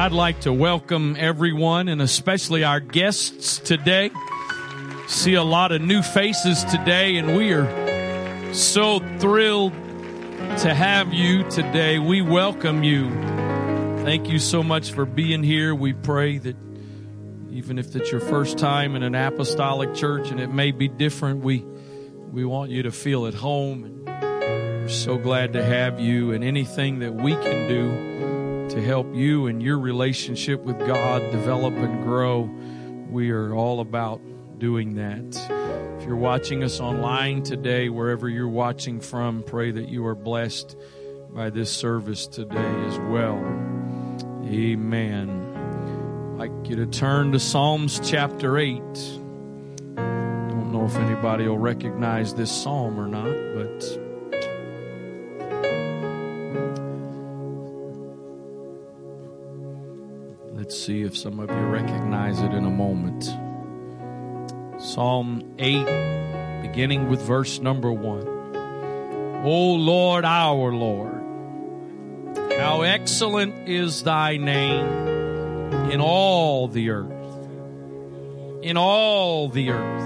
I'd like to welcome everyone and especially our guests today. See a lot of new faces today, and we are so thrilled to have you today. We welcome you. Thank you so much for being here. We pray that even if it's your first time in an apostolic church and it may be different, we we want you to feel at home. And we're so glad to have you and anything that we can do to help you and your relationship with God develop and grow. We are all about doing that. If you're watching us online today, wherever you're watching from, pray that you are blessed by this service today as well. Amen. I'd like you to turn to Psalms chapter 8. I Don't know if anybody will recognize this psalm or not, See if some of you recognize it in a moment. Psalm 8, beginning with verse number 1. O Lord, our Lord, how excellent is thy name in all the earth. In all the earth.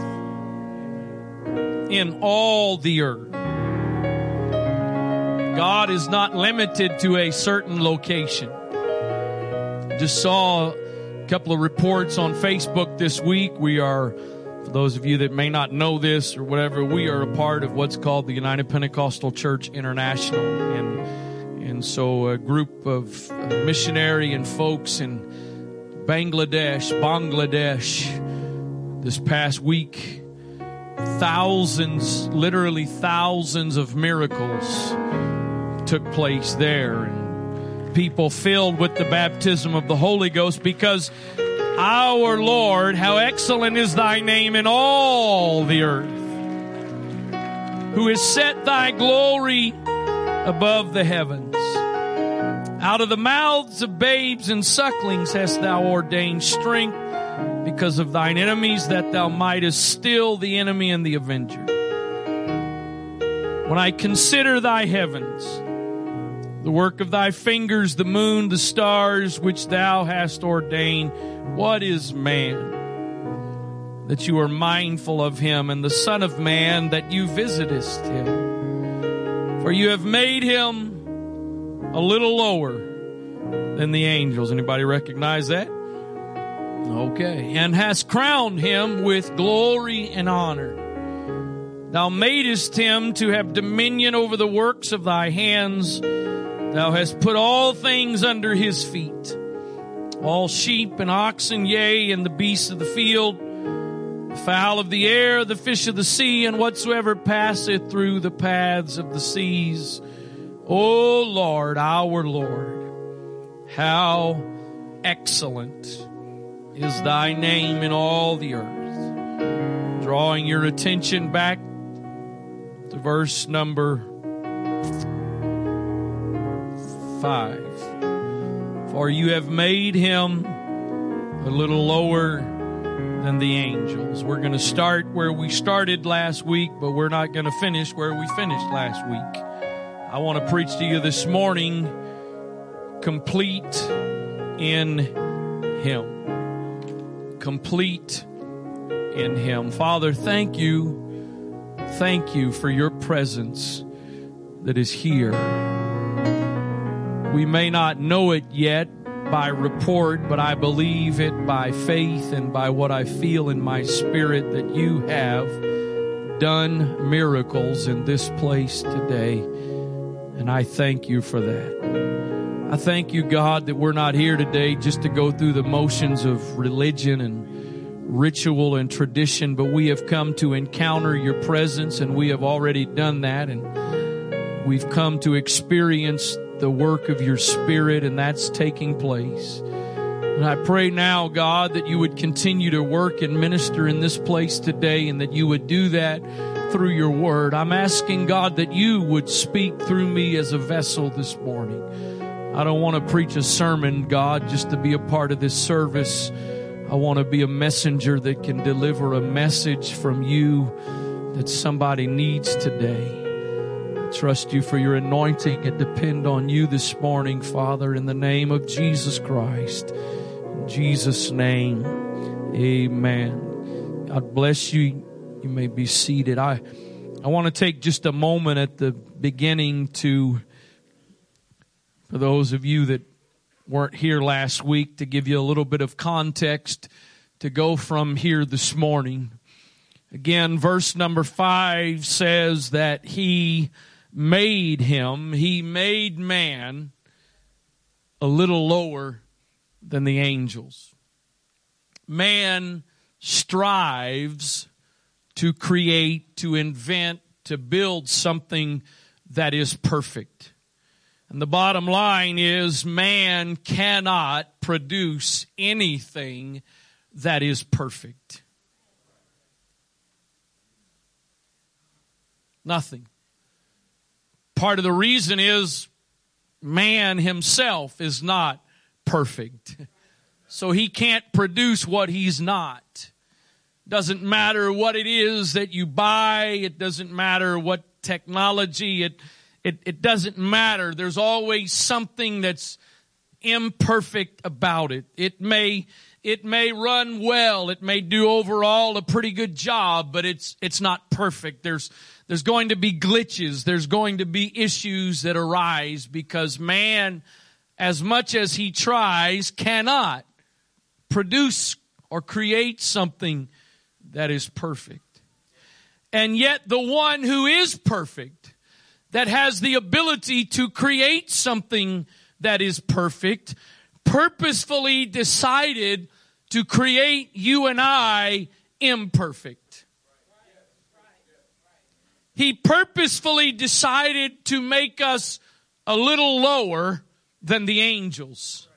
In all the earth. God is not limited to a certain location. Just saw a couple of reports on Facebook this week. We are, for those of you that may not know this or whatever, we are a part of what's called the United Pentecostal Church International. And, and so a group of missionary and folks in Bangladesh, Bangladesh, this past week, thousands, literally thousands of miracles took place there. People filled with the baptism of the Holy Ghost because our Lord, how excellent is thy name in all the earth, who has set thy glory above the heavens. Out of the mouths of babes and sucklings hast thou ordained strength because of thine enemies that thou mightest still the enemy and the avenger. When I consider thy heavens, the work of thy fingers, the moon, the stars, which thou hast ordained. What is man that you are mindful of him, and the Son of Man that you visitest him? For you have made him a little lower than the angels. Anybody recognize that? Okay. And hast crowned him with glory and honor. Thou madest him to have dominion over the works of thy hands Thou hast put all things under his feet, all sheep and oxen, yea, and the beasts of the field, the fowl of the air, the fish of the sea, and whatsoever passeth through the paths of the seas. O Lord, our Lord, how excellent is thy name in all the earth. Drawing your attention back to verse number 5. For you have made him a little lower than the angels. We're going to start where we started last week, but we're not going to finish where we finished last week. I want to preach to you this morning complete in him. Complete in him. Father, thank you. Thank you for your presence that is here we may not know it yet by report, but I believe it by faith and by what I feel in my spirit that you have done miracles in this place today. And I thank you for that. I thank you, God, that we're not here today just to go through the motions of religion and ritual and tradition, but we have come to encounter your presence and we have already done that. And we've come to experience the work of your Spirit, and that's taking place. And I pray now, God, that you would continue to work and minister in this place today, and that you would do that through your word. I'm asking, God, that you would speak through me as a vessel this morning. I don't want to preach a sermon, God, just to be a part of this service. I want to be a messenger that can deliver a message from you that somebody needs today. Trust you for your anointing and depend on you this morning, Father, in the name of Jesus Christ. In Jesus' name, amen. God bless you. You may be seated. I, I want to take just a moment at the beginning to, for those of you that weren't here last week, to give you a little bit of context to go from here this morning. Again, verse number five says that he made him, he made man a little lower than the angels. Man strives to create, to invent, to build something that is perfect. And the bottom line is man cannot produce anything that is perfect. Nothing. Part of the reason is man himself is not perfect. So he can't produce what he's not. Doesn't matter what it is that you buy. It doesn't matter what technology. It, it, it doesn't matter. There's always something that's imperfect about it. It may, it may run well. It may do overall a pretty good job, but it's, it's not perfect. There's, there's going to be glitches. There's going to be issues that arise because man, as much as he tries, cannot produce or create something that is perfect. And yet the one who is perfect, that has the ability to create something that is perfect, purposefully decided to create you and I imperfect. He purposefully decided to make us a little lower than the angels.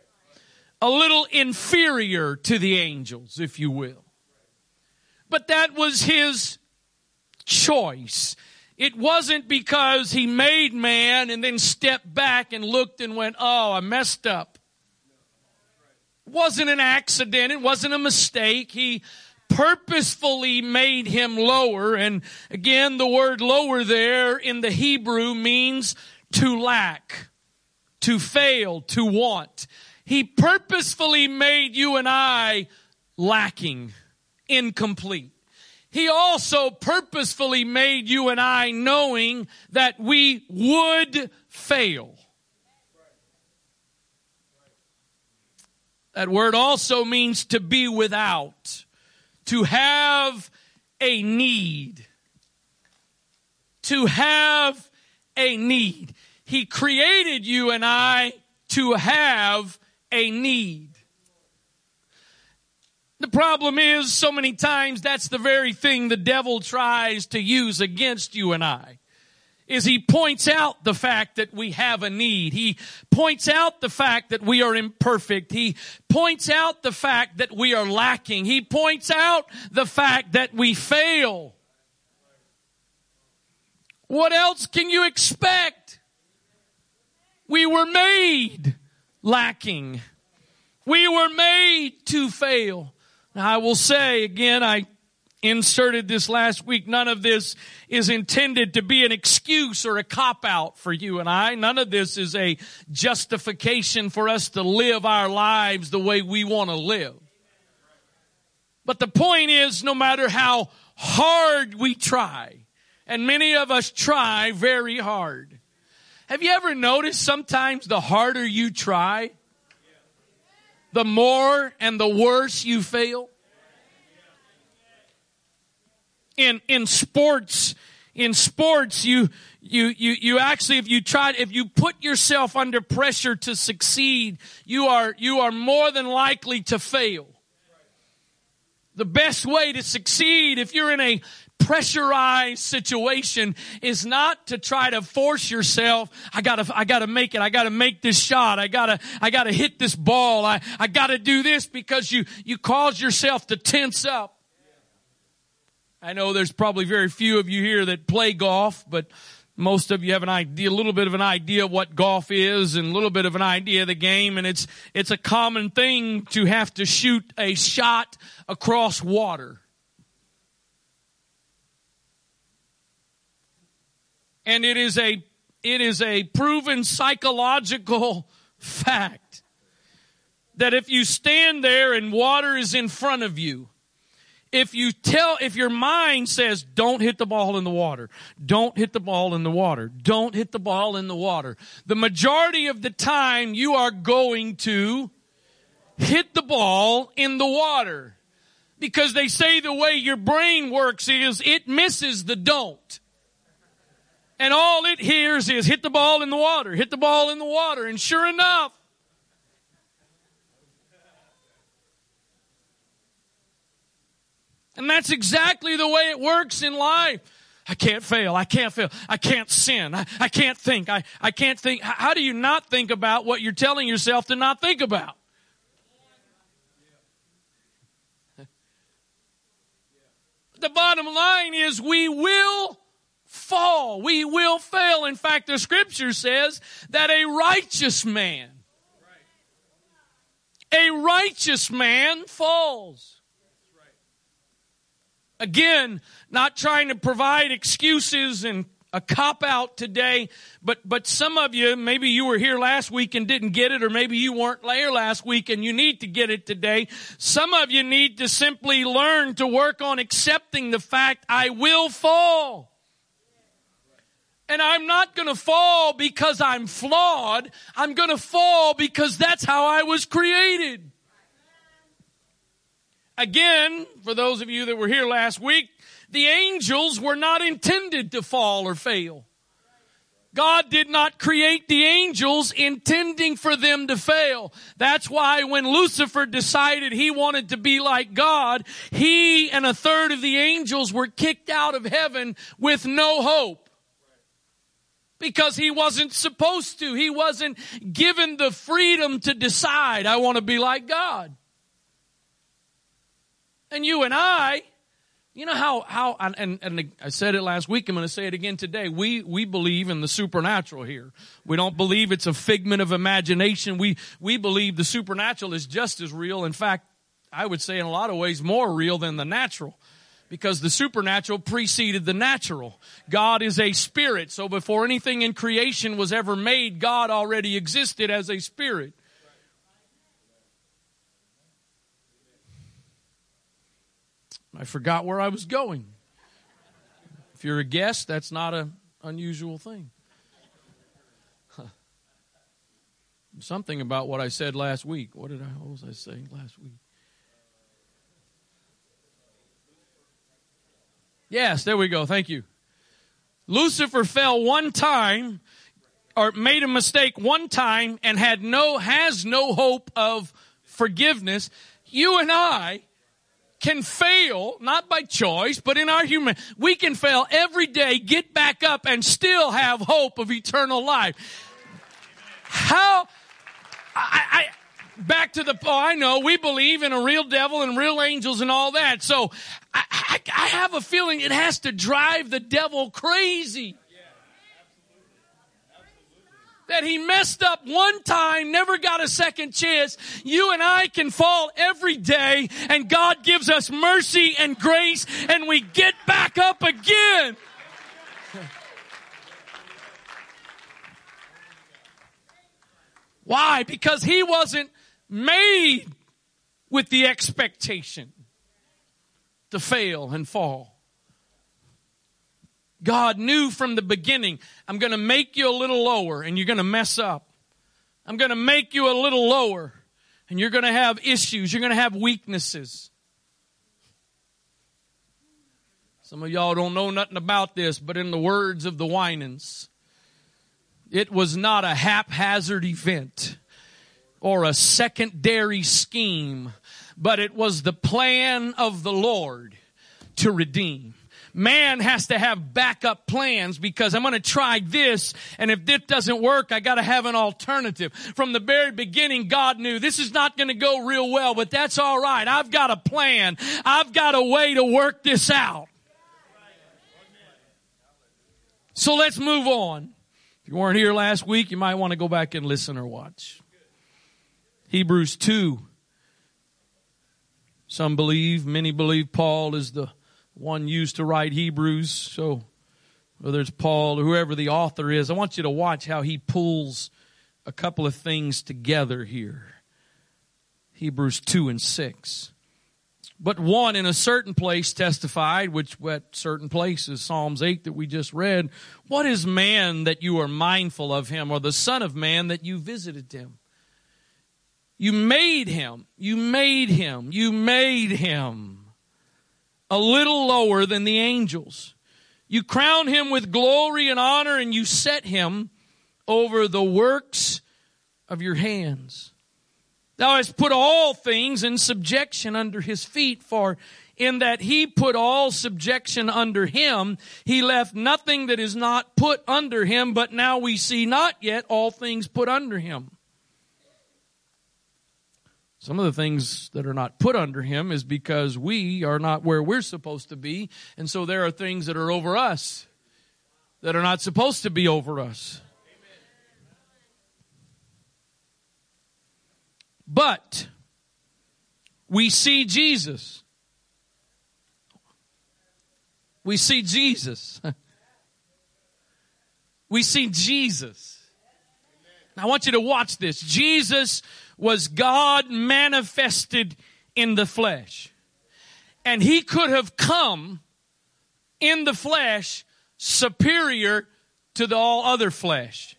A little inferior to the angels, if you will. But that was his choice. It wasn't because he made man and then stepped back and looked and went, oh, I messed up. Wasn't an accident. It wasn't a mistake. He purposefully made him lower. And again, the word lower there in the Hebrew means to lack, to fail, to want. He purposefully made you and I lacking incomplete. He also purposefully made you and I knowing that we would fail. That word also means to be without, to have a need. To have a need. He created you and I to have a need. The problem is, so many times, that's the very thing the devil tries to use against you and I. Is he points out the fact that we have a need. He points out the fact that we are imperfect. He points out the fact that we are lacking. He points out the fact that we fail. What else can you expect? We were made lacking. We were made to fail. Now I will say again, I inserted this last week. None of this is intended to be an excuse or a cop out for you and I. None of this is a justification for us to live our lives the way we want to live. But the point is, no matter how hard we try, and many of us try very hard. Have you ever noticed sometimes the harder you try, the more and the worse you fail. In, in sports, in sports, you, you, you, you actually, if you try, if you put yourself under pressure to succeed, you are, you are more than likely to fail. The best way to succeed if you're in a pressurized situation is not to try to force yourself. I gotta, I gotta make it. I gotta make this shot. I gotta, I gotta hit this ball. I, I gotta do this because you, you cause yourself to tense up. I know there's probably very few of you here that play golf, but most of you have an idea, a little bit of an idea of what golf is and a little bit of an idea of the game. And it's, it's a common thing to have to shoot a shot across water. And it is a, it is a proven psychological fact that if you stand there and water is in front of you, if you tell, if your mind says, don't hit the ball in the water, don't hit the ball in the water, don't hit the ball in the water, the majority of the time you are going to hit the ball in the water. Because they say the way your brain works is it misses the don't. And all it hears is hit the ball in the water, hit the ball in the water. And sure enough, And that's exactly the way it works in life. I can't fail. I can't fail. I can't sin. I, I can't think. I, I can't think. How do you not think about what you're telling yourself to not think about? The bottom line is we will fall. We will fail. In fact, the scripture says that a righteous man, a righteous man falls. Again, not trying to provide excuses and a cop out today, but, but some of you, maybe you were here last week and didn't get it, or maybe you weren't there last week and you need to get it today. Some of you need to simply learn to work on accepting the fact I will fall. And I'm not going to fall because I'm flawed. I'm going to fall because that's how I was created. Again, for those of you that were here last week, the angels were not intended to fall or fail. God did not create the angels intending for them to fail. That's why when Lucifer decided he wanted to be like God, he and a third of the angels were kicked out of heaven with no hope. Because he wasn't supposed to. He wasn't given the freedom to decide, I want to be like God. And you and I, you know how, how, and, and I said it last week, I'm going to say it again today. We, we believe in the supernatural here. We don't believe it's a figment of imagination. We, we believe the supernatural is just as real. In fact, I would say in a lot of ways more real than the natural because the supernatural preceded the natural. God is a spirit. So before anything in creation was ever made, God already existed as a spirit. I forgot where I was going. If you're a guest, that's not an unusual thing. Something about what I said last week. What did I what was I saying last week? Yes, there we go. Thank you. Lucifer fell one time or made a mistake one time and had no has no hope of forgiveness. You and I can fail, not by choice, but in our human, we can fail every day, get back up and still have hope of eternal life. How, I, I back to the, oh, I know, we believe in a real devil and real angels and all that. So I, I, I have a feeling it has to drive the devil crazy that he messed up one time, never got a second chance. You and I can fall every day and God gives us mercy and grace and we get back up again. Why? Because he wasn't made with the expectation to fail and fall. God knew from the beginning, I'm going to make you a little lower and you're going to mess up. I'm going to make you a little lower and you're going to have issues. You're going to have weaknesses. Some of y'all don't know nothing about this, but in the words of the Winans, it was not a haphazard event or a secondary scheme, but it was the plan of the Lord to redeem man has to have backup plans because I'm going to try this. And if this doesn't work, I got to have an alternative. From the very beginning, God knew this is not going to go real well, but that's all right. I've got a plan. I've got a way to work this out. So let's move on. If you weren't here last week, you might want to go back and listen or watch. Hebrews 2. Some believe, many believe Paul is the one used to write Hebrews. So whether it's Paul or whoever the author is, I want you to watch how he pulls a couple of things together here. Hebrews 2 and 6. But one in a certain place testified, which at certain places, Psalms 8 that we just read, what is man that you are mindful of him, or the Son of Man that you visited him? You made him, you made him, you made him a little lower than the angels. You crown him with glory and honor, and you set him over the works of your hands. Thou hast put all things in subjection under his feet, for in that he put all subjection under him, he left nothing that is not put under him, but now we see not yet all things put under him. Some of the things that are not put under him is because we are not where we're supposed to be, and so there are things that are over us that are not supposed to be over us. But we see Jesus. We see Jesus. we see Jesus. Now, I want you to watch this. Jesus was God manifested in the flesh. And he could have come in the flesh superior to the all other flesh.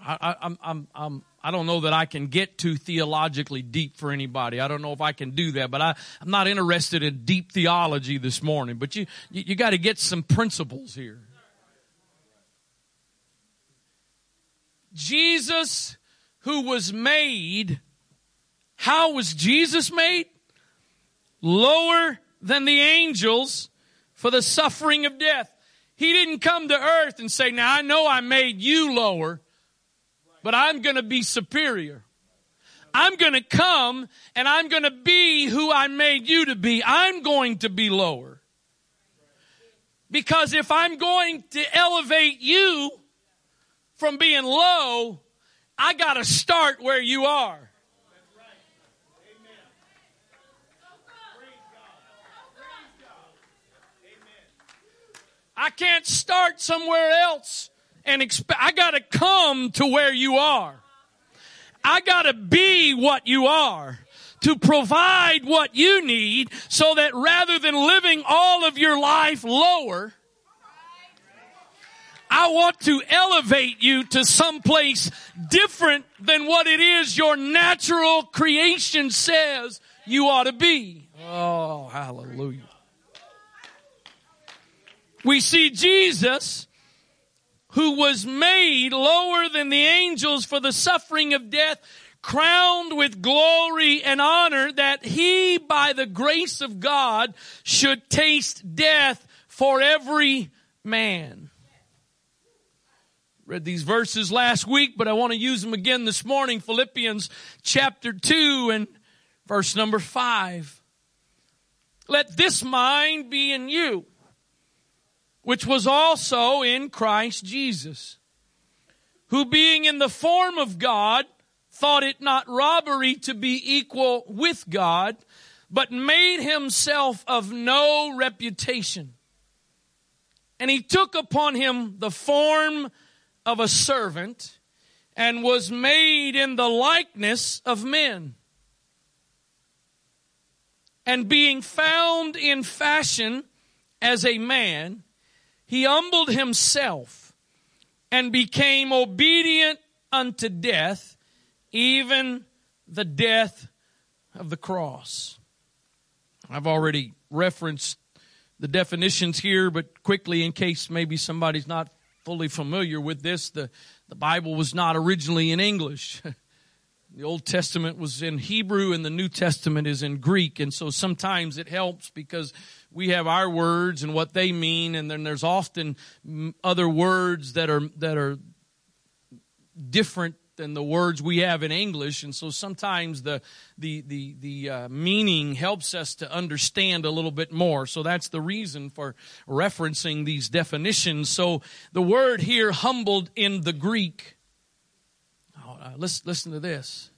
I, am I'm, I'm, I don't know that I can get too theologically deep for anybody. I don't know if I can do that, but I, I'm not interested in deep theology this morning. But you, you, you got to get some principles here. Jesus, who was made, how was Jesus made? Lower than the angels for the suffering of death. He didn't come to earth and say, Now I know I made you lower but I'm going to be superior. I'm going to come and I'm going to be who I made you to be. I'm going to be lower. Because if I'm going to elevate you from being low, I got to start where you are. I can't start somewhere else and expect, I gotta come to where you are. I gotta be what you are to provide what you need so that rather than living all of your life lower, I want to elevate you to some place different than what it is your natural creation says you ought to be. Oh, hallelujah. We see Jesus who was made lower than the angels for the suffering of death, crowned with glory and honor, that he, by the grace of God, should taste death for every man. Read these verses last week, but I want to use them again this morning. Philippians chapter 2 and verse number 5. Let this mind be in you which was also in Christ Jesus, who being in the form of God, thought it not robbery to be equal with God, but made himself of no reputation. And he took upon him the form of a servant and was made in the likeness of men. And being found in fashion as a man, he humbled himself and became obedient unto death, even the death of the cross. I've already referenced the definitions here, but quickly, in case maybe somebody's not fully familiar with this, the, the Bible was not originally in English. The Old Testament was in Hebrew and the New Testament is in Greek. And so sometimes it helps because we have our words and what they mean. And then there's often other words that are, that are different than the words we have in English. And so sometimes the, the, the, the uh, meaning helps us to understand a little bit more. So that's the reason for referencing these definitions. So the word here, humbled in the Greek, uh, listen, listen to this.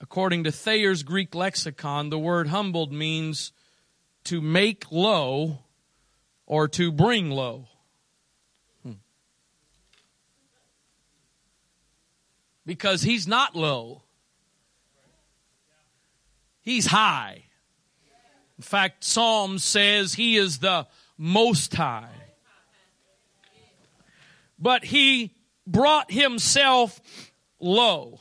According to Thayer's Greek lexicon, the word humbled means to make low or to bring low. Because he's not low. He's high. In fact, Psalm says he is the most high. But he brought himself low.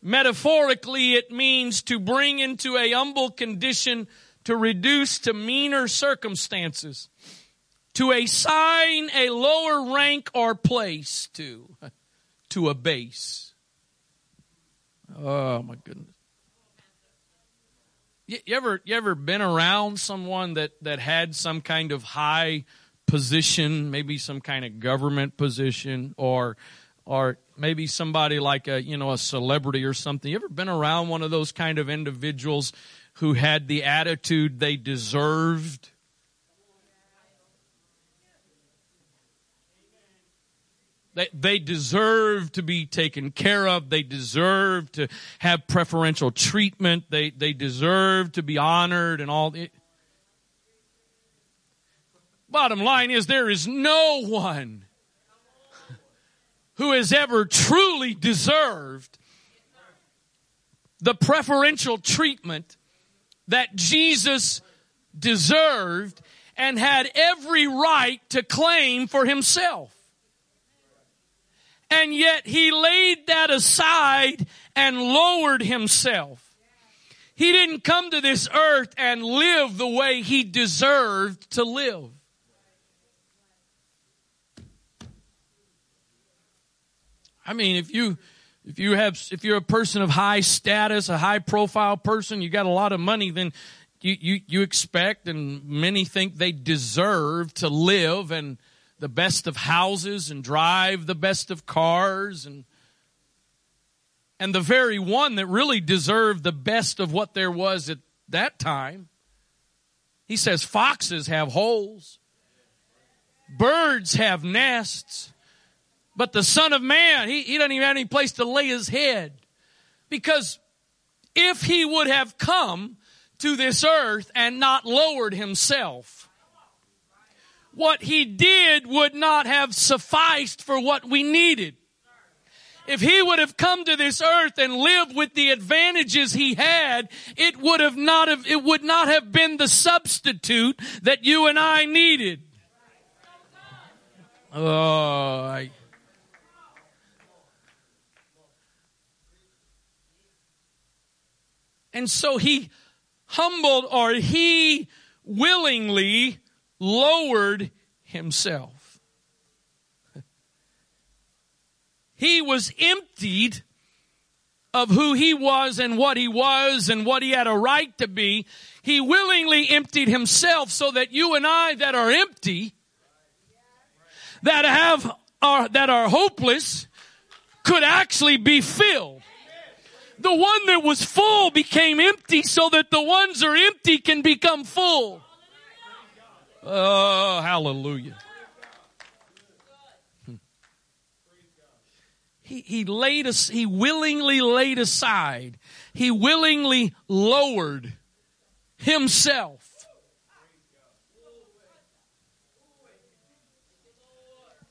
Metaphorically, it means to bring into a humble condition, to reduce to meaner circumstances, to assign a lower rank or place to, to a base. Oh my goodness. You, you ever you ever been around someone that that had some kind of high position, maybe some kind of government position, or or maybe somebody like a you know a celebrity or something. You ever been around one of those kind of individuals who had the attitude they deserved? They, they deserve to be taken care of. They deserve to have preferential treatment. They, they deserve to be honored and all. It, bottom line is there is no one who has ever truly deserved the preferential treatment that Jesus deserved and had every right to claim for himself and yet he laid that aside and lowered himself. He didn't come to this earth and live the way he deserved to live. I mean, if you if you have if you're a person of high status, a high profile person, you got a lot of money, then you you, you expect and many think they deserve to live and the best of houses and drive the best of cars and and the very one that really deserved the best of what there was at that time. He says foxes have holes birds have nests but the son of man he, he doesn't even have any place to lay his head. Because if he would have come to this earth and not lowered himself what he did would not have sufficed for what we needed. If he would have come to this earth and lived with the advantages he had, it would have not have, it would not have been the substitute that you and I needed. Oh, I, and so he humbled or he willingly lowered himself. He was emptied of who he was and what he was and what he had a right to be. He willingly emptied himself so that you and I that are empty, that have, are, that are hopeless, could actually be filled. The one that was full became empty so that the ones that are empty can become full. Oh, hallelujah. He, he laid us, he willingly laid aside, he willingly lowered himself.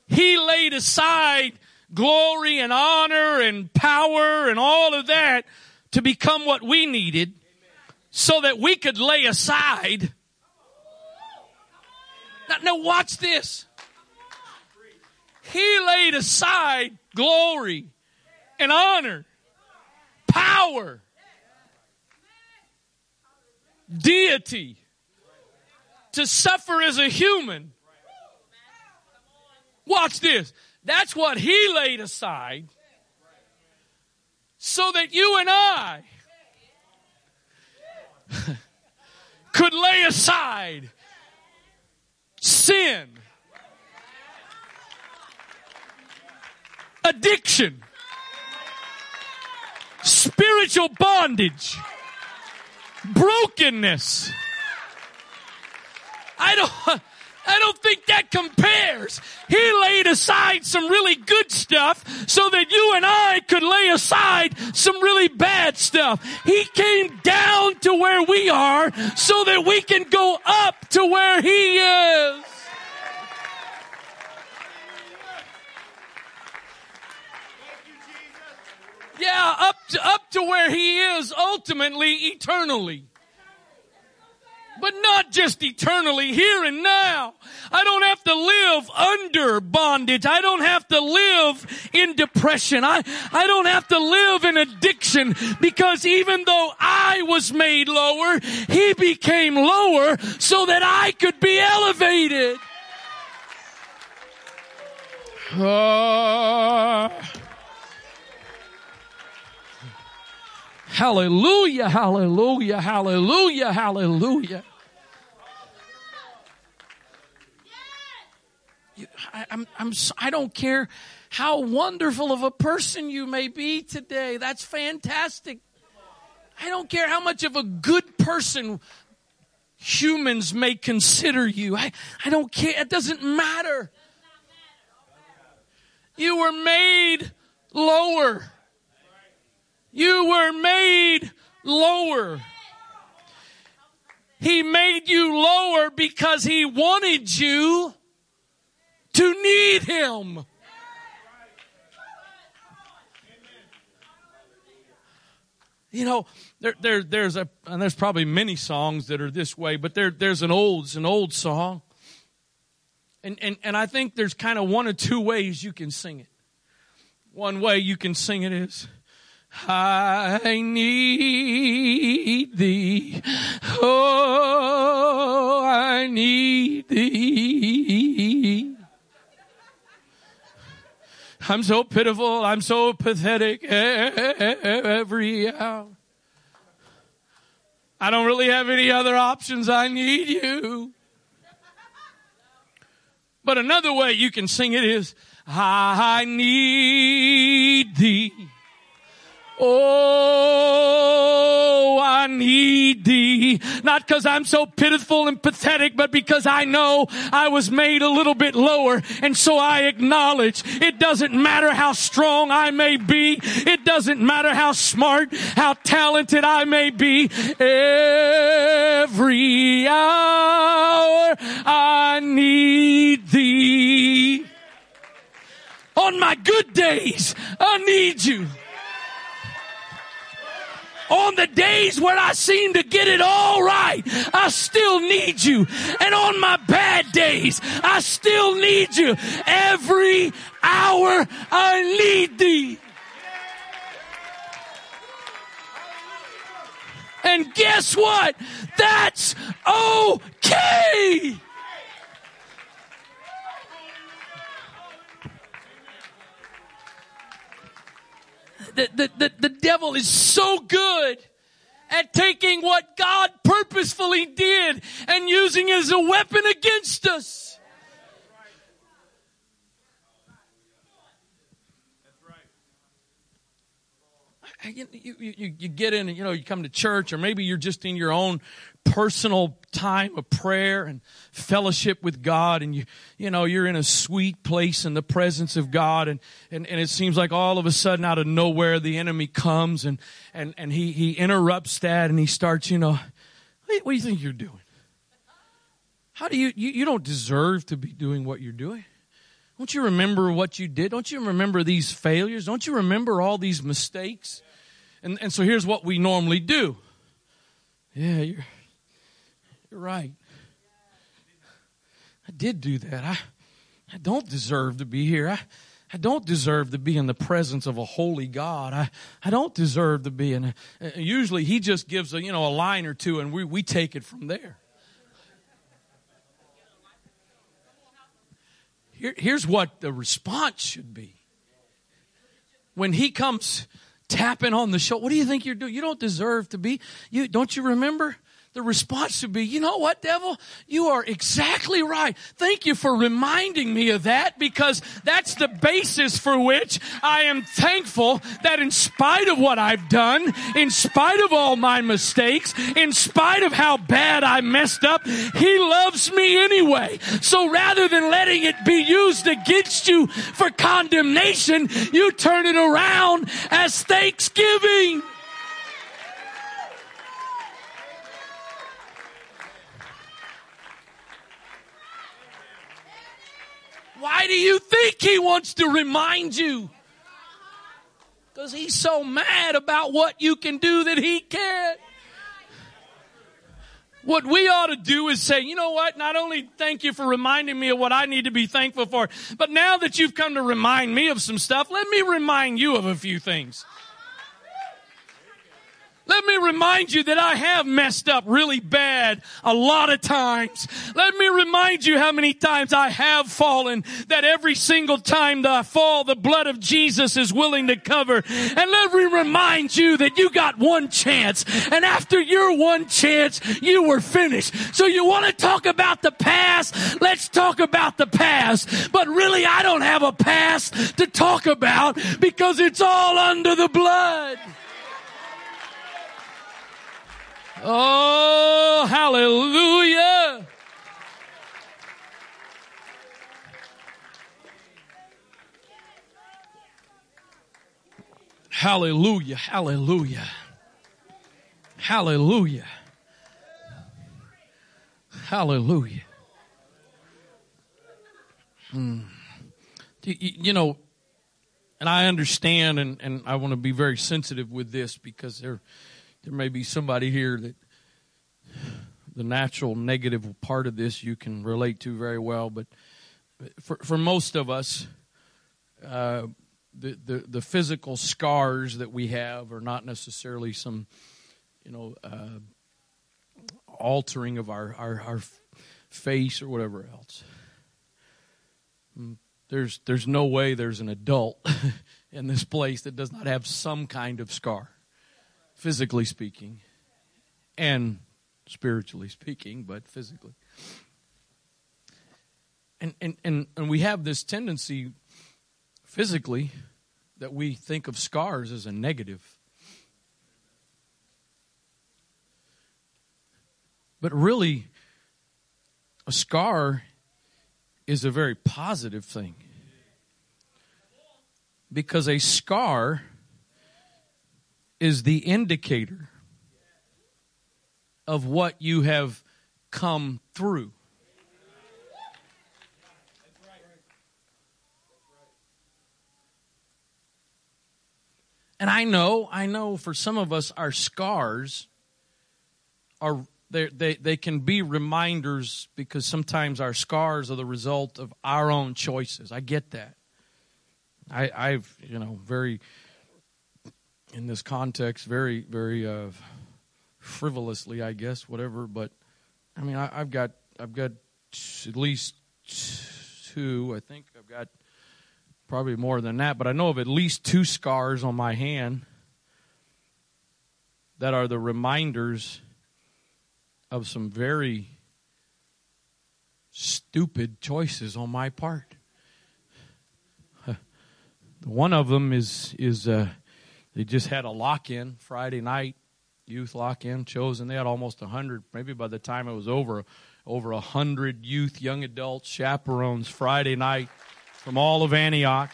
He laid aside glory and honor and power and all of that to become what we needed so that we could lay aside now, watch this. He laid aside glory and honor, power, deity to suffer as a human. Watch this. That's what he laid aside so that you and I could lay aside sin, addiction, spiritual bondage, brokenness. I don't. I don't think that compares. He laid aside some really good stuff so that you and I could lay aside some really bad stuff. He came down to where we are so that we can go up to where He is. Yeah, up to, up to where He is ultimately, eternally but not just eternally, here and now. I don't have to live under bondage. I don't have to live in depression. I, I don't have to live in addiction because even though I was made lower, He became lower so that I could be elevated. Uh, hallelujah, hallelujah, hallelujah, hallelujah. I, I'm, I'm, I don't care how wonderful of a person you may be today. That's fantastic. I don't care how much of a good person humans may consider you. I, I don't care. It doesn't matter. You were made lower. You were made lower. He made you lower because he wanted you to need Him. You know, there, there, there's a, and there's probably many songs that are this way, but there, there's an old, an old song. And, and, and I think there's kind of one or two ways you can sing it. One way you can sing it is, I need thee. Oh, I need thee. I'm so pitiful. I'm so pathetic eh, eh, eh, every hour. I don't really have any other options. I need you. But another way you can sing it is, I need thee. Oh, I need thee. Not because I'm so pitiful and pathetic, but because I know I was made a little bit lower. And so I acknowledge it doesn't matter how strong I may be. It doesn't matter how smart, how talented I may be. Every hour I need thee. On my good days, I need you on the days when I seem to get it all right, I still need you. And on my bad days, I still need you. Every hour I need thee. And guess what? That's okay. The, the, the, the devil is so good at taking what God purposefully did and using it as a weapon against us. You, you, you, you get in, you know, you come to church, or maybe you're just in your own personal time of prayer and fellowship with God and you you know you're in a sweet place in the presence of God and and, and it seems like all of a sudden out of nowhere the enemy comes and and and he he interrupts that and he starts you know what do you think you're doing? How do you you, you don't deserve to be doing what you're doing. Don't you remember what you did? Don't you remember these failures? Don't you remember all these mistakes? And and so here's what we normally do. Yeah you're you're right. I did do that. I, I don't deserve to be here. I, I don't deserve to be in the presence of a holy God. I, I don't deserve to be in. Uh, usually he just gives a, you know, a line or two and we, we take it from there. Here, here's what the response should be. When he comes tapping on the shoulder, what do you think you're doing? You don't deserve to be. You, don't you remember? The response would be, you know what, devil? You are exactly right. Thank you for reminding me of that because that's the basis for which I am thankful that in spite of what I've done, in spite of all my mistakes, in spite of how bad I messed up, he loves me anyway. So rather than letting it be used against you for condemnation, you turn it around as thanksgiving. Why do you think he wants to remind you? Because he's so mad about what you can do that he can't. What we ought to do is say, you know what? Not only thank you for reminding me of what I need to be thankful for, but now that you've come to remind me of some stuff, let me remind you of a few things. Let me remind you that I have messed up really bad a lot of times. Let me remind you how many times I have fallen, that every single time that I fall, the blood of Jesus is willing to cover. And let me remind you that you got one chance. And after your one chance, you were finished. So you want to talk about the past? Let's talk about the past. But really, I don't have a past to talk about because it's all under the blood. Oh, hallelujah. Hallelujah, hallelujah. Hallelujah. Hallelujah. Hmm. You, you know, and I understand, and, and I want to be very sensitive with this because there there may be somebody here that the natural negative part of this you can relate to very well, but for for most of us, uh, the, the the physical scars that we have are not necessarily some, you know, uh, altering of our, our our face or whatever else. Mm, there's there's no way there's an adult in this place that does not have some kind of scar physically speaking, and spiritually speaking, but physically. And, and, and, and we have this tendency physically that we think of scars as a negative. But really, a scar is a very positive thing. Because a scar is the indicator of what you have come through. And I know, I know for some of us, our scars are they, they, can be reminders because sometimes our scars are the result of our own choices. I get that. I, I've, you know, very in this context very, very uh, frivolously, I guess, whatever. But I mean, I, have got, I've got at least two. I think I've got probably more than that, but I know of at least two scars on my hand that are the reminders of some very stupid choices on my part. One of them is is uh, they just had a lock in Friday night, youth lock in chosen. They had almost a hundred, maybe by the time it was over, over a hundred youth, young adults, chaperones Friday night from all of Antioch.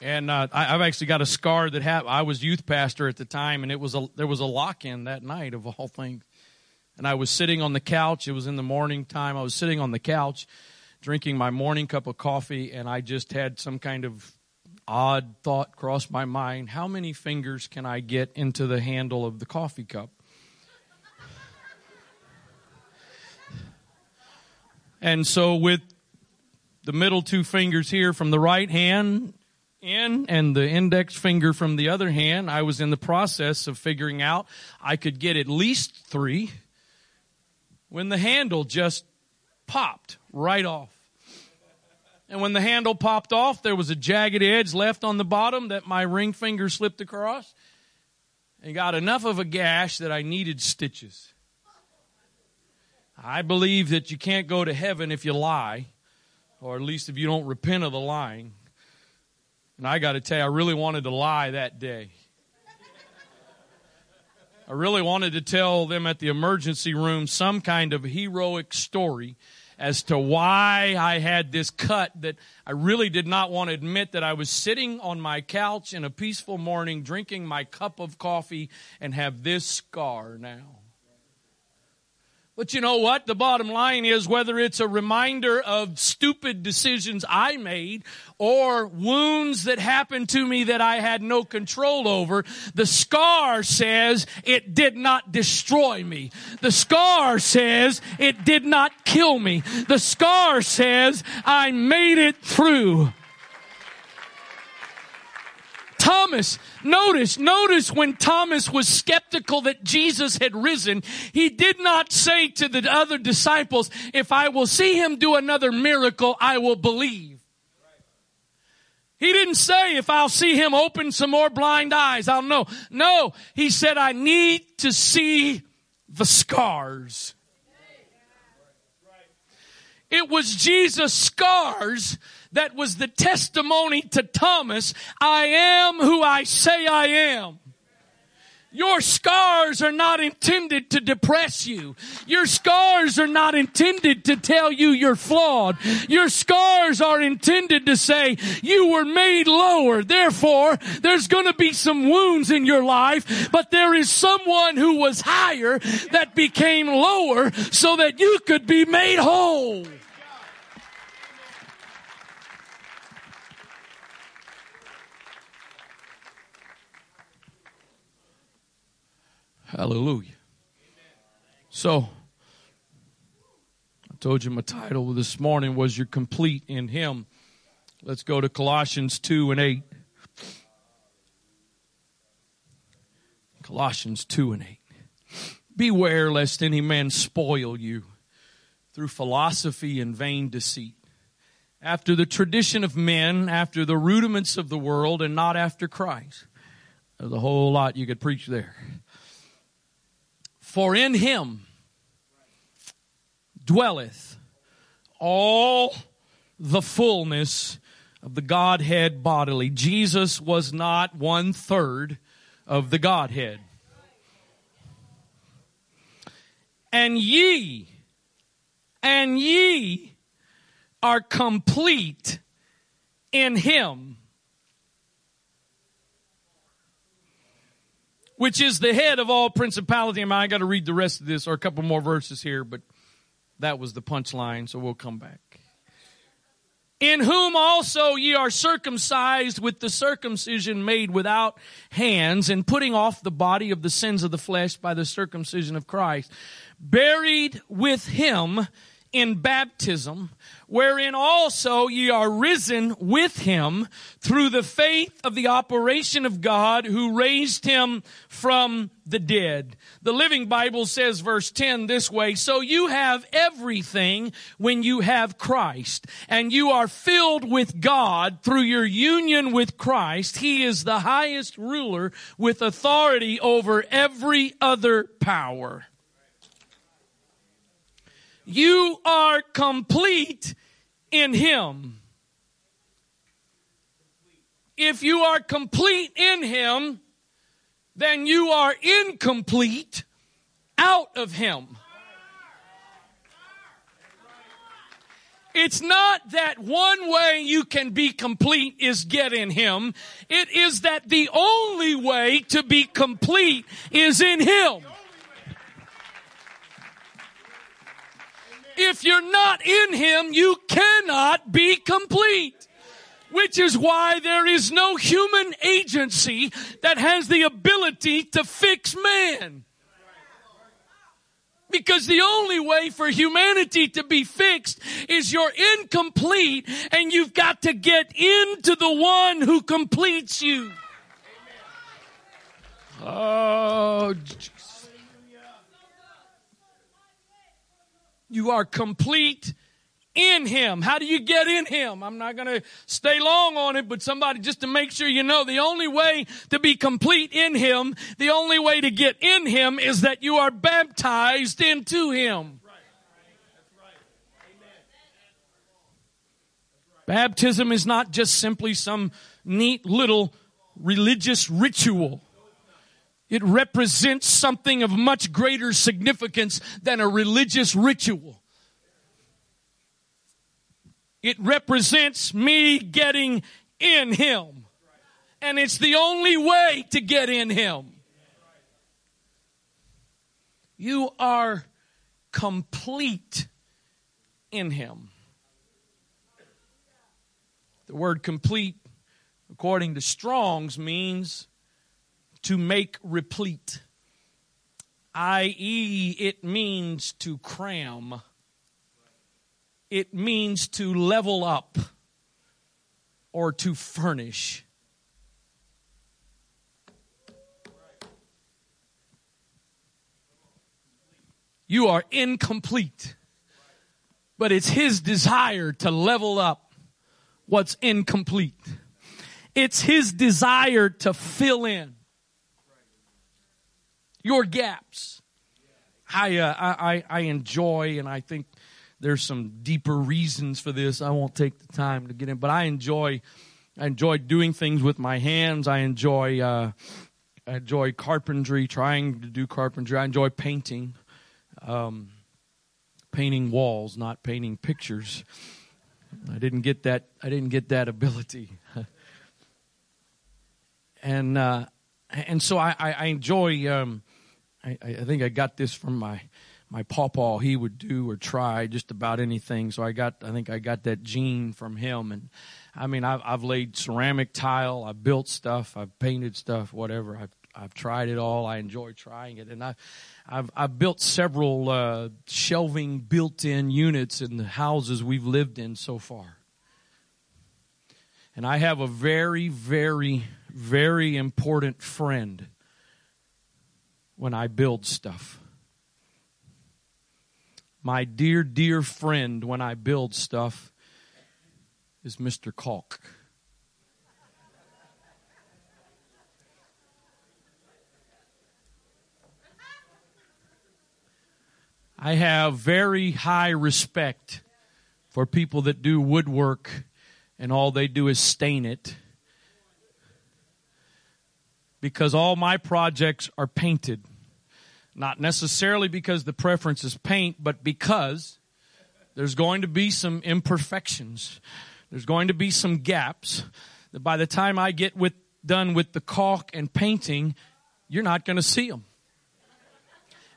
And uh, I, have actually got a scar that ha- I was youth pastor at the time, and it was a, there was a lock in that night of all things. And I was sitting on the couch. It was in the morning time. I was sitting on the couch, drinking my morning cup of coffee, and I just had some kind of odd thought crossed my mind how many fingers can I get into the handle of the coffee cup? And so, with the middle two fingers here from the right hand in and the index finger from the other hand, I was in the process of figuring out I could get at least three when the handle just popped right off. And when the handle popped off, there was a jagged edge left on the bottom that my ring finger slipped across. and got enough of a gash that I needed stitches. I believe that you can't go to heaven if you lie, or at least if you don't repent of the lying. And I got to tell you, I really wanted to lie that day. I really wanted to tell them at the emergency room some kind of heroic story as to why I had this cut that I really did not want to admit that I was sitting on my couch in a peaceful morning drinking my cup of coffee and have this scar now. But you know what? The bottom line is whether it's a reminder of stupid decisions I made or wounds that happened to me that I had no control over, the scar says it did not destroy me. The scar says it did not kill me. The scar says I made it through. Thomas, notice, notice when Thomas was skeptical that Jesus had risen, he did not say to the other disciples, if I will see him do another miracle, I will believe. He didn't say, if I'll see him open some more blind eyes, I'll know. No, he said, I need to see the scars. It was Jesus' scars that was the testimony to Thomas, I am who I say I am. Your scars are not intended to depress you. Your scars are not intended to tell you you're flawed. Your scars are intended to say you were made lower. Therefore, there's going to be some wounds in your life, but there is someone who was higher that became lower so that you could be made whole. Hallelujah. So, I told you my title this morning was You're Complete in Him. Let's go to Colossians 2 and 8. Colossians 2 and 8. Beware lest any man spoil you through philosophy and vain deceit, after the tradition of men, after the rudiments of the world, and not after Christ. There's a whole lot you could preach there. For in him dwelleth all the fullness of the Godhead bodily. Jesus was not one third of the Godhead. And ye, and ye are complete in him which is the head of all principality. And I got to read the rest of this or a couple more verses here, but that was the punchline, so we'll come back. In whom also ye are circumcised with the circumcision made without hands, and putting off the body of the sins of the flesh by the circumcision of Christ, buried with him in baptism, wherein also ye are risen with him through the faith of the operation of God who raised him from the dead. The Living Bible says verse 10 this way, so you have everything when you have Christ and you are filled with God through your union with Christ. He is the highest ruler with authority over every other power. You are complete in Him. If you are complete in Him, then you are incomplete out of Him. It's not that one way you can be complete is get in Him. It is that the only way to be complete is in Him. If you're not in Him, you cannot be complete. Which is why there is no human agency that has the ability to fix man. Because the only way for humanity to be fixed is you're incomplete and you've got to get into the one who completes you. Oh, you are complete in Him. How do you get in Him? I'm not going to stay long on it, but somebody just to make sure you know the only way to be complete in Him, the only way to get in Him is that you are baptized into Him. Baptism is not just simply some neat little religious ritual. It represents something of much greater significance than a religious ritual. It represents me getting in Him. And it's the only way to get in Him. You are complete in Him. The word complete, according to Strong's, means to make replete, i.e., it means to cram, it means to level up or to furnish. You are incomplete, but it's His desire to level up what's incomplete. It's His desire to fill in your gaps. I, uh, I, I enjoy, and I think there's some deeper reasons for this. I won't take the time to get in, but I enjoy, I enjoy doing things with my hands. I enjoy, uh, I enjoy carpentry, trying to do carpentry. I enjoy painting, um, painting walls, not painting pictures. I didn't get that. I didn't get that ability. and uh, and so I, I, I enjoy um, I, I think I got this from my my pawpaw. He would do or try just about anything. So I got I think I got that gene from him. And I mean I've I've laid ceramic tile. I've built stuff. I've painted stuff. Whatever. I've I've tried it all. I enjoy trying it, and I, I've I've built several uh, shelving built-in units in the houses we've lived in so far. And I have a very, very, very important friend when I build stuff. My dear, dear friend when I build stuff is Mr. Caulk. I have very high respect for people that do woodwork and all they do is stain it because all my projects are painted. Not necessarily because the preference is paint, but because there's going to be some imperfections. There's going to be some gaps that by the time I get with, done with the caulk and painting, you're not going to see them.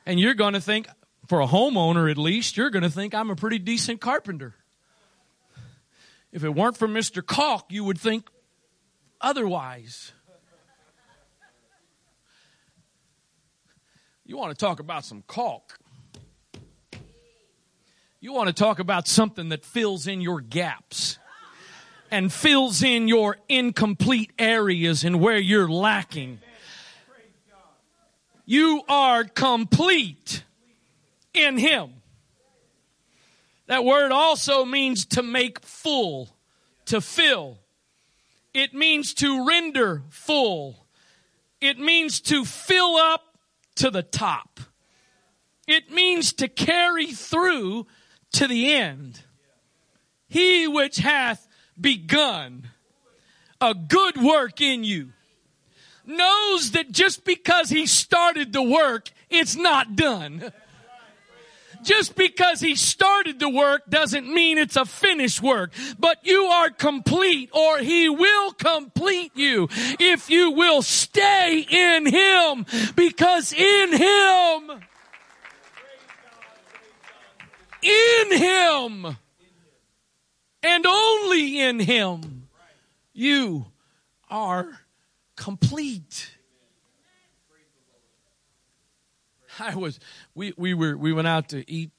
And you're going to think, for a homeowner at least, you're going to think I'm a pretty decent carpenter. If it weren't for Mr. Caulk, you would think otherwise. You want to talk about some caulk. You want to talk about something that fills in your gaps and fills in your incomplete areas and where you're lacking. You are complete in Him. That word also means to make full, to fill. It means to render full. It means to fill up to the top. It means to carry through to the end. He which hath begun a good work in you knows that just because he started the work, it's not done. Just because he started the work doesn't mean it's a finished work, but you are complete or he will complete you if you will stay in him because in him, in him, and only in him, you are complete. I was we we were we went out to eat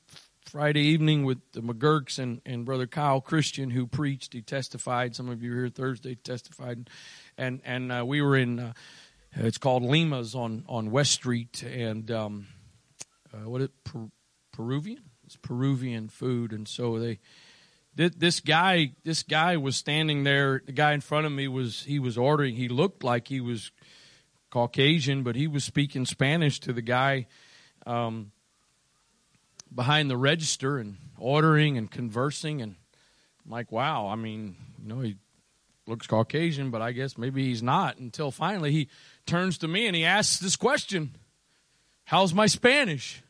Friday evening with the McGurks and, and Brother Kyle Christian who preached. He testified. Some of you here Thursday testified, and and uh, we were in. Uh, it's called Lima's on on West Street, and um, uh, what it per, Peruvian? It's Peruvian food, and so they this guy this guy was standing there the guy in front of me was he was ordering he looked like he was caucasian but he was speaking spanish to the guy um, behind the register and ordering and conversing and I'm like wow i mean you know he looks caucasian but i guess maybe he's not until finally he turns to me and he asks this question. How's my spanish?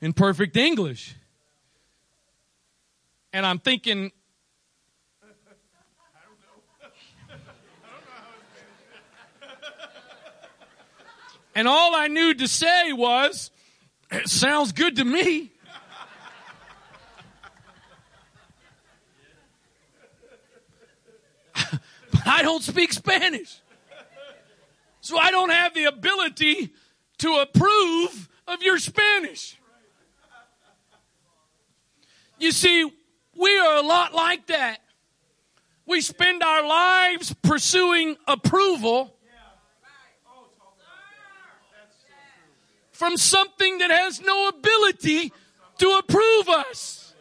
In perfect english. And I'm thinking, and all I knew to say was, it sounds good to me. but I don't speak Spanish. So I don't have the ability to approve of your Spanish. You see, we are a lot like that. We spend our lives pursuing approval from something that has no ability to approve us.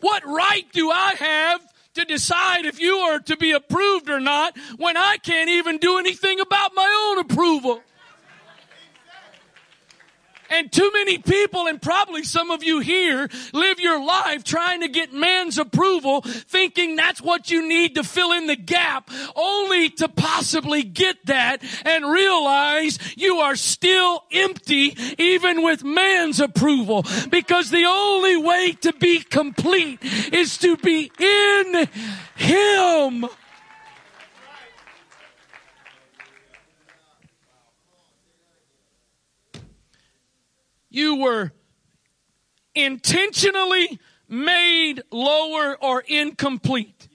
What right do I have to decide if you are to be approved or not when I can't even do anything about my own approval? And too many people, and probably some of you here, live your life trying to get man's approval, thinking that's what you need to fill in the gap, only to possibly get that and realize you are still empty even with man's approval. Because the only way to be complete is to be in Him. You were intentionally made lower or incomplete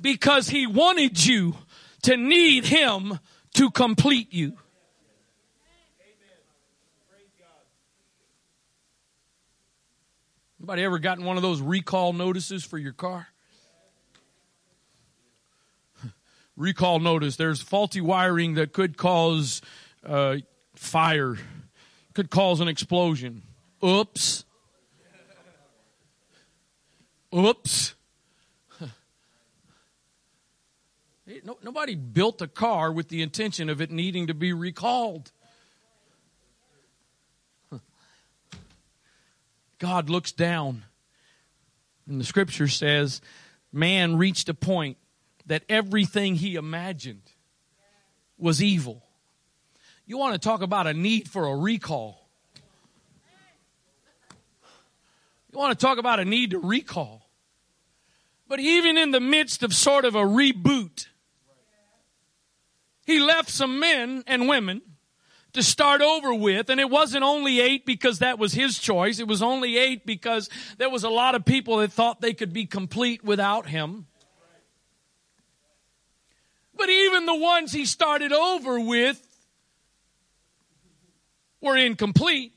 because he wanted you to need him to complete you. Anybody ever gotten one of those recall notices for your car? recall notice. There's faulty wiring that could cause uh, fire could cause an explosion. Oops. Oops. nobody built a car with the intention of it needing to be recalled. God looks down, and the scripture says, man reached a point that everything he imagined was evil. You want to talk about a need for a recall. You want to talk about a need to recall. But even in the midst of sort of a reboot, he left some men and women to start over with. And it wasn't only eight because that was his choice. It was only eight because there was a lot of people that thought they could be complete without him. But even the ones he started over with were incomplete.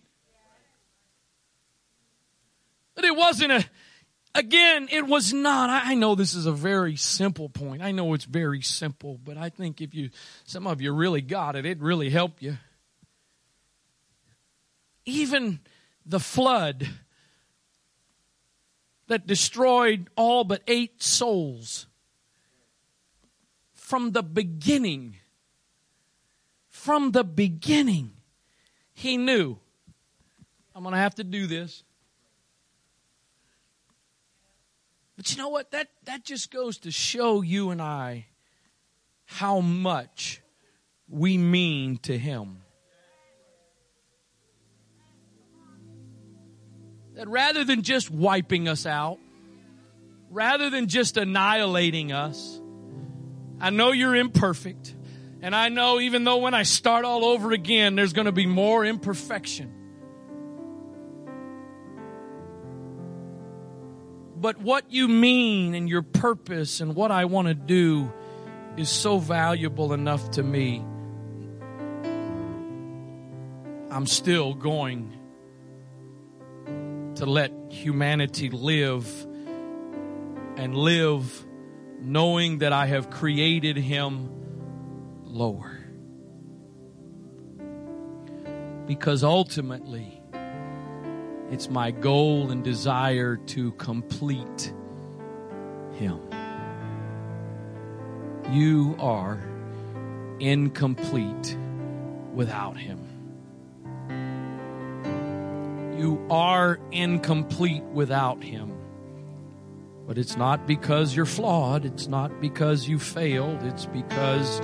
But it wasn't a, again, it was not. I know this is a very simple point. I know it's very simple, but I think if you, some of you really got it, it really helped you. Even the flood that destroyed all but eight souls from the beginning, from the beginning, he knew, I'm going to have to do this. But you know what? That, that just goes to show you and I how much we mean to Him. That rather than just wiping us out, rather than just annihilating us, I know you're imperfect. And I know even though when I start all over again, there's going to be more imperfection. But what you mean and your purpose and what I want to do is so valuable enough to me. I'm still going to let humanity live and live knowing that I have created him lower. Because ultimately, It's my goal and desire to complete Him. You are incomplete without Him. You are incomplete without Him. But it's not because you're flawed. It's not because you failed. It's because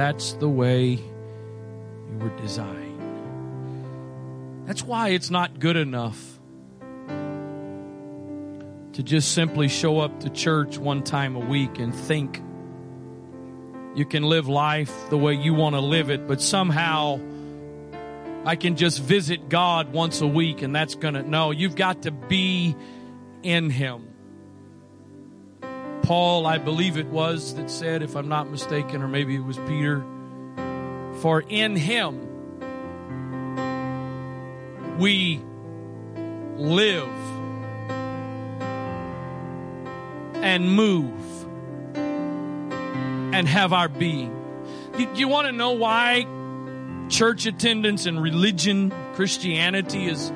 that's the way you were designed. That's why it's not good enough to just simply show up to church one time a week and think you can live life the way you want to live it, but somehow I can just visit God once a week and that's going to, no, you've got to be in Him. Paul, I believe it was, that said, if I'm not mistaken, or maybe it was Peter, for in Him we live and move and have our being. You, you want to know why church attendance and religion, Christianity is,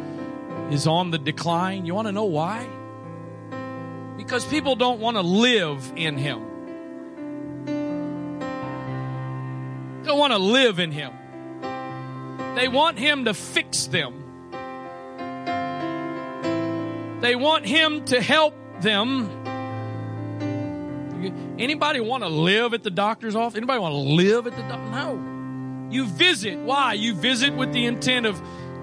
is on the decline? You want to know why? Because people don't want to live in Him. Don't want to live in Him. They want Him to fix them. They want Him to help them. Anybody want to live at the doctor's office? Anybody want to live at the doctor? No. You visit. Why? You visit with the intent of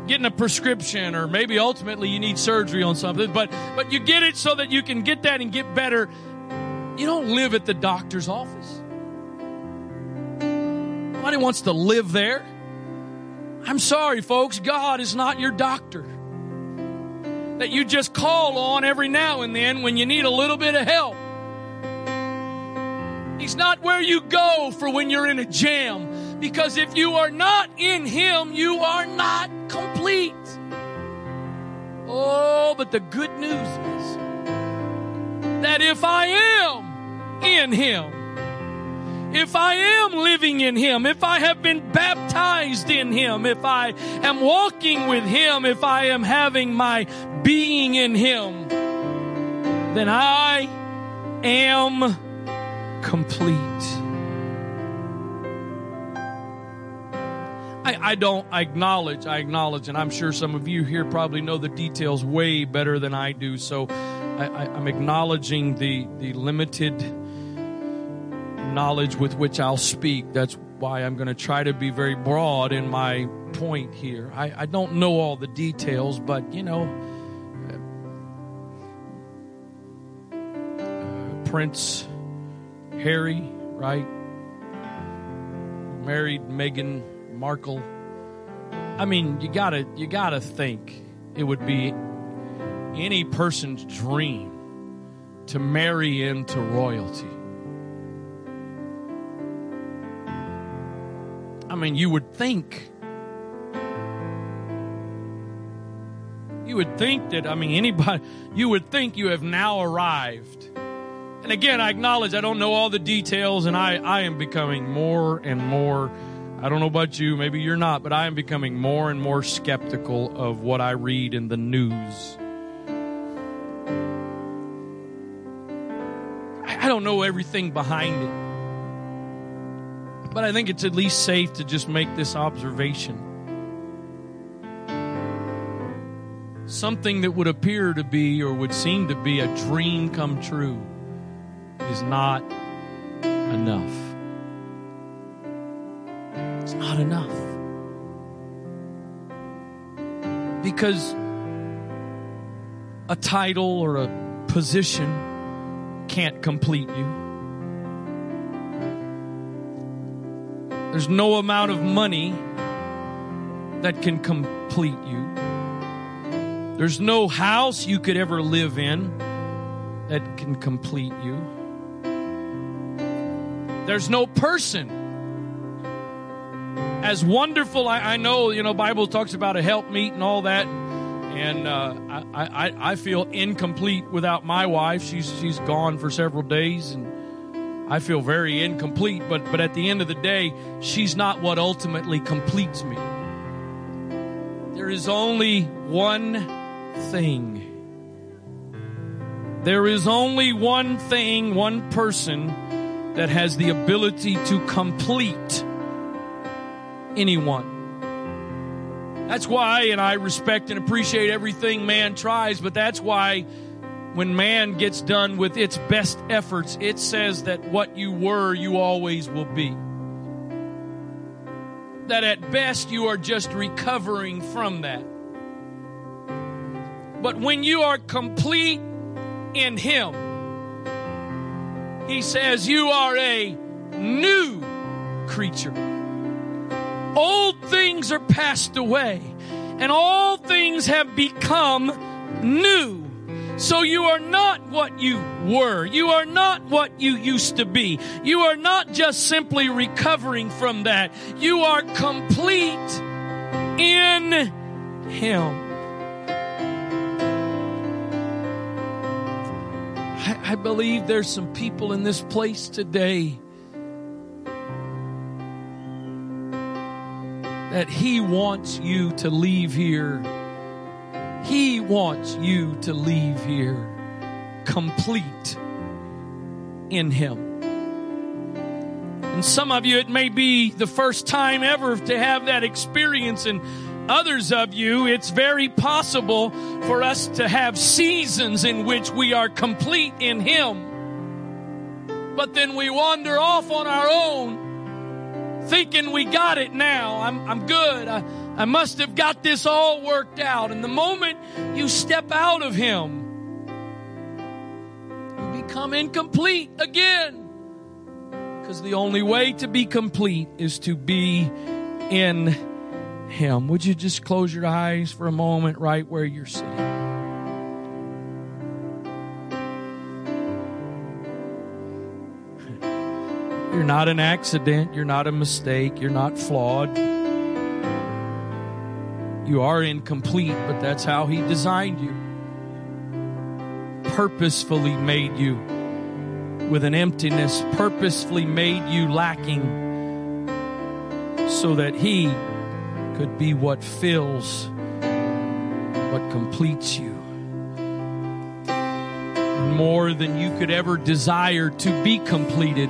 getting a prescription or maybe ultimately you need surgery on something, but but you get it so that you can get that and get better. You don't live at the doctor's office. Nobody wants to live there. I'm sorry, folks, God is not your doctor that you just call on every now and then when you need a little bit of help. He's not where you go for when you're in a jam. Because if you are not in Him, you are not complete. Oh, but the good news is that if I am in Him, if I am living in Him, if I have been baptized in Him, if I am walking with Him, if I am having my being in Him, then I am complete. I, I don't I acknowledge, I acknowledge, and I'm sure some of you here probably know the details way better than I do. So I, I'm acknowledging the, the limited knowledge with which I'll speak. That's why I'm going to try to be very broad in my point here. I, I don't know all the details, but you know, uh, Prince Harry, right? Married Meghan Markle. I mean, you gotta you gotta think it would be any person's dream to marry into royalty. I mean, you would think. You would think that, I mean, anybody, you would think you have now arrived. And again, I acknowledge I don't know all the details, and I, I am becoming more and more. I don't know about you, maybe you're not, but I am becoming more and more skeptical of what I read in the news. I don't know everything behind it. But I think it's at least safe to just make this observation. Something that would appear to be or would seem to be a dream come true is not enough. Enough. Because a title or a position can't complete you. There's no amount of money that can complete you. There's no house you could ever live in that can complete you. There's no person. As wonderful, I, I know, you know, Bible talks about a help meet and all that. And uh, I, I, I feel incomplete without my wife. She's, she's gone for several days and I feel very incomplete, but, but at the end of the day, she's not what ultimately completes me. There is only one thing. There is only one thing, one person that has the ability to complete anyone. That's why, and I respect and appreciate everything man tries, but that's why when man gets done with its best efforts, it says that what you were, you always will be. That at best you are just recovering from that. But when you are complete in Him, He says you are a new creature. Old things are passed away, and all things have become new. So you are not what you were. You are not what you used to be. You are not just simply recovering from that. You are complete in Him. I, I believe there's some people in this place today that He wants you to leave here. He wants you to leave here complete in Him. And some of you, it may be the first time ever to have that experience, and others of you, it's very possible for us to have seasons in which we are complete in Him. But then we wander off on our own, thinking we got it now. I'm, I'm good. I, I must have got this all worked out. And the moment you step out of Him, you become incomplete again. Because the only way to be complete is to be in Him. Would you just close your eyes for a moment right where you're sitting? You're not an accident. You're not a mistake. You're not flawed. You are incomplete, but that's how He designed you. Purposefully made you with an emptiness, purposefully made you lacking so that He could be what fills, what completes you. More than you could ever desire to be completed,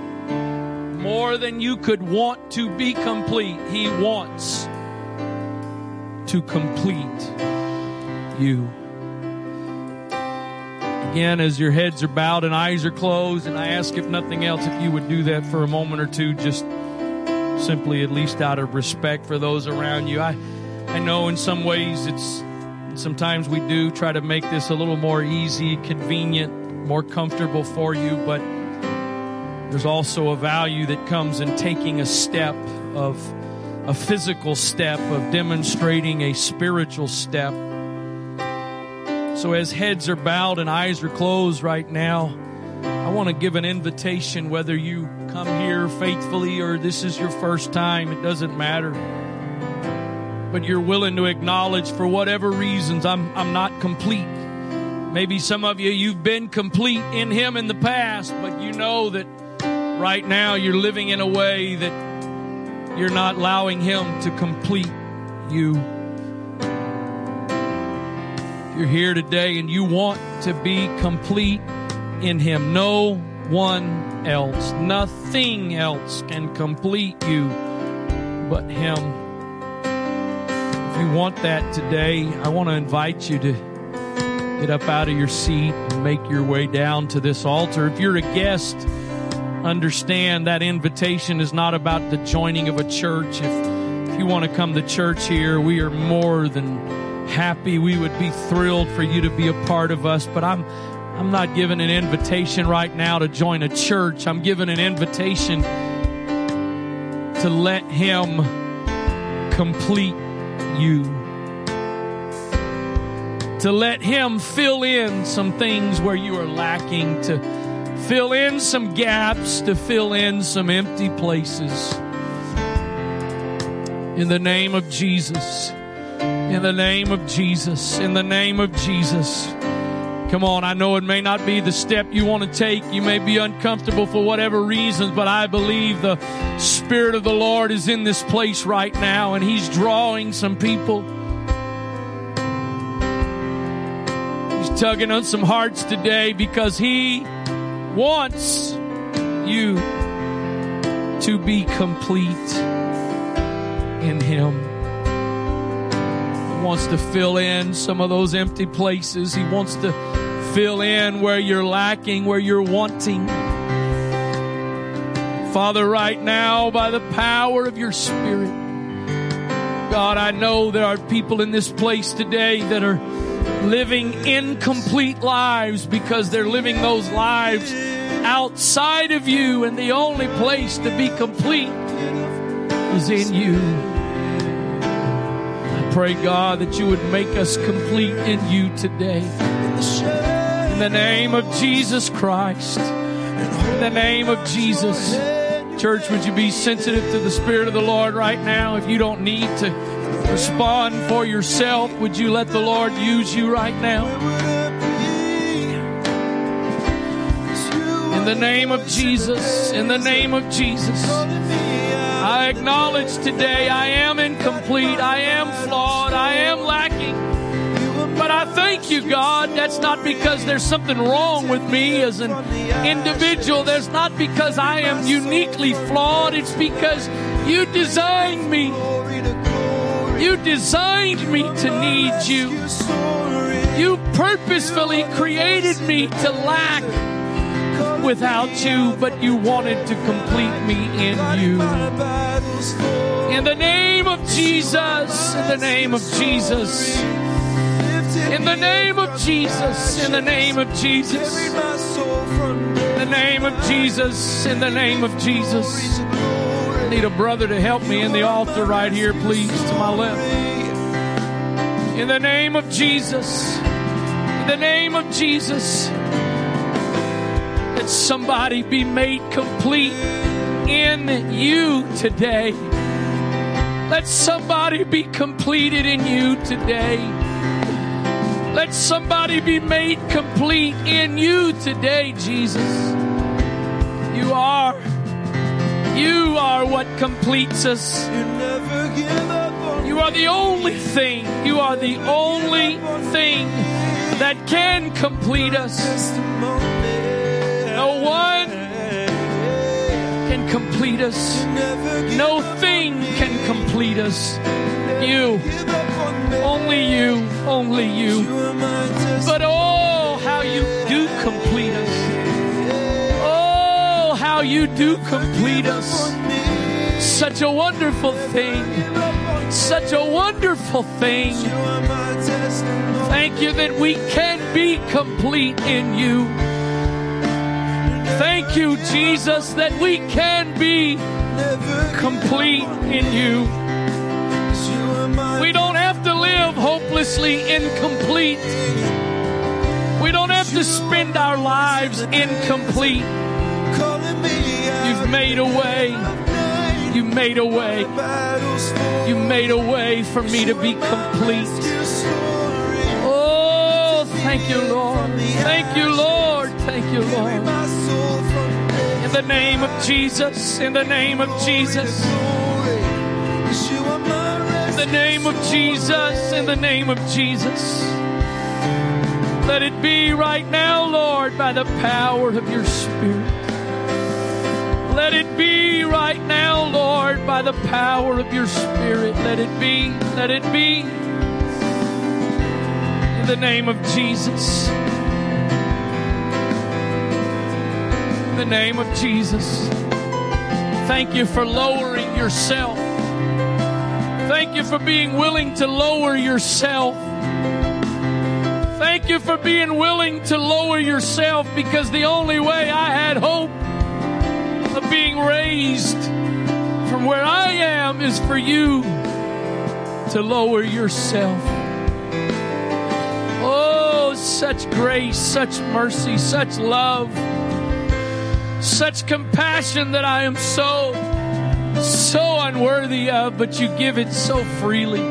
more than you could want to be complete, He wants to complete you. Again, as your heads are bowed and eyes are closed, and I ask if nothing else, if you would do that for a moment or two, just simply at least out of respect for those around you. I, I know in some ways it's, sometimes we do try to make this a little more easy, convenient, more comfortable for you, but there's also a value that comes in taking a step of a physical step of demonstrating a spiritual step. So, as heads are bowed and eyes are closed right now, I want to give an invitation whether you come here faithfully or this is your first time, it doesn't matter. But you're willing to acknowledge for whatever reasons I'm, I'm not complete. Maybe some of you, you've been complete in Him in the past, but you know that right now you're living in a way that you're not allowing Him to complete you. If you're here today and you want to be complete in Him, no one else, nothing else can complete you but Him. If you want that today, I want to invite you to get up out of your seat and make your way down to this altar. If you're a guest, understand that invitation is not about the joining of a church. If, if you want to come to church here, we are more than happy. We would be thrilled for you to be a part of us. But I'm, I'm not giving an invitation right now to join a church. I'm giving an invitation to let Him complete you. To let Him fill in some things where you are lacking, to fill in some gaps, to fill in some empty places. In the name of Jesus. In the name of Jesus. In the name of Jesus. Come on, I know it may not be the step you want to take. You may be uncomfortable for whatever reasons, but I believe the Spirit of the Lord is in this place right now and He's drawing some people. He's tugging on some hearts today because He wants you to be complete in Him. He wants to fill in some of those empty places. He wants to fill in where you're lacking, where you're wanting. Father, right now, by the power of your Spirit, God, I know there are people in this place today that are living incomplete lives because they're living those lives outside of you, and the only place to be complete is in you. I pray, God, that you would make us complete in you today. In the name of Jesus Christ. In the name of Jesus. Church, would you be sensitive to the Spirit of the Lord right now? If you don't need to respond for yourself, would you let the Lord use you right now? In the name of Jesus, in the name of Jesus, I acknowledge today I am incomplete, I am flawed, I am lacking. But I thank you, God. That's not because there's something wrong with me as an individual. That's not because I am uniquely flawed. It's because you designed me. You designed me to need you. You purposefully created me to lack without you, but you wanted to complete me in you. In the name of Jesus, in the name of Jesus, in the name of Jesus, in the name of Jesus, in the name of Jesus, in the name of Jesus. Need a brother to help me in the altar right here, please, to my left. In the name of Jesus, in the name of Jesus, that somebody be made complete in you today. Let somebody be completed in you today. Let somebody be made complete in you today, Jesus. You are. You are what completes us. You are the only thing. You are the only thing that can complete us. No one can complete us. No thing can complete us. You. Only you. Only you. But oh, how you do complete us. How you do complete us. Such a wonderful thing. Such a wonderful thing. Thank you that we can be complete in you. Thank you, Jesus, that we can be complete in you. We don't have to live hopelessly incomplete. We don't have to spend our lives incomplete. Made a way. You made a way. You made a way for me to be complete. Oh, thank you, Lord. Thank you, Lord. Thank you, Lord. In the name of Jesus, in the name of Jesus. In the name of Jesus, in the name of Jesus. Let it be right now, Lord, by the power of your Spirit. Let it be right now, Lord, by the power of your Spirit. Let it be, let it be. In the name of Jesus. In the name of Jesus. Thank you for lowering yourself. Thank you for being willing to lower yourself. Thank you for being willing to lower yourself because the only way I had hope being raised from where I am is for you to lower yourself. Oh, such grace, such mercy, such love, such compassion that I am so, so unworthy of, but you give it so freely.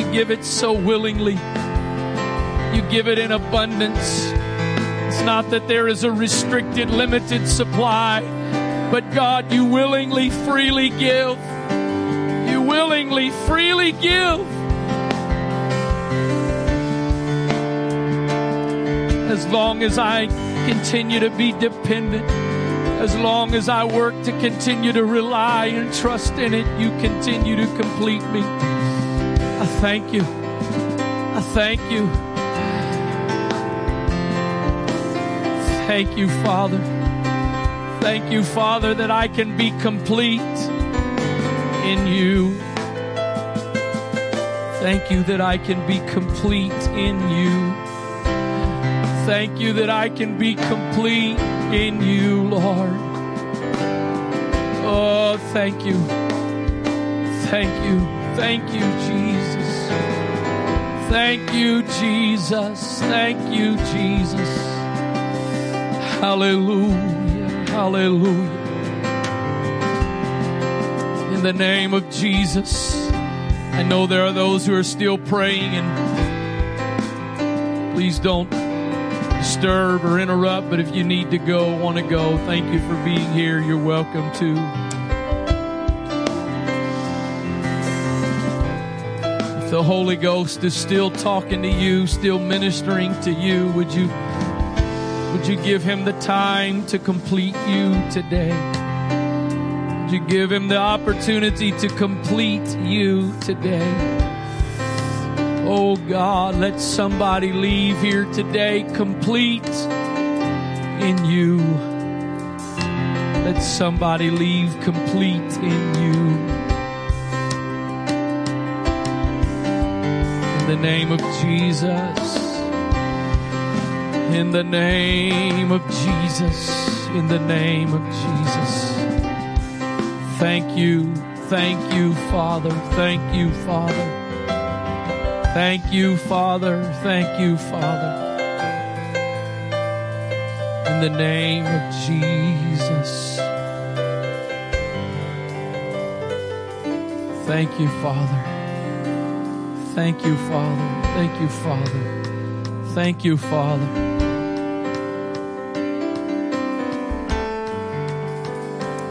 You give it so willingly. You give it in abundance. Not that there is a restricted, limited supply, but God, you willingly, freely give. You willingly, freely give. as long as I continue to be dependent, as long as I work to continue to rely and trust in it, you continue to complete me. I thank you. I thank you. Thank you, Father. Thank you, Father, that I can be complete in you. Thank you that I can be complete in you. Thank you that I can be complete in you, Lord. Oh, thank you. Thank you. Thank you, Jesus. Thank you, Jesus. Thank you, Jesus. Hallelujah. Hallelujah. In the name of Jesus. I know there are those who are still praying and please don't disturb or interrupt, but if you need to go, want to go, thank you for being here. You're welcome to. If the Holy Ghost is still talking to you, still ministering to you, would you would you give him the time to complete you today? Would you give him the opportunity to complete you today? Oh God, let somebody leave here today complete in you. Let somebody leave complete in you. In the name of Jesus. In the name of Jesus. In the name of Jesus. Thank you. Thank you, Father. Thank you, Father. Thank you, Father. Thank you, Father. In the name of Jesus. Thank you, Father. Thank you, Father. Thank you, Father. Thank you, Father.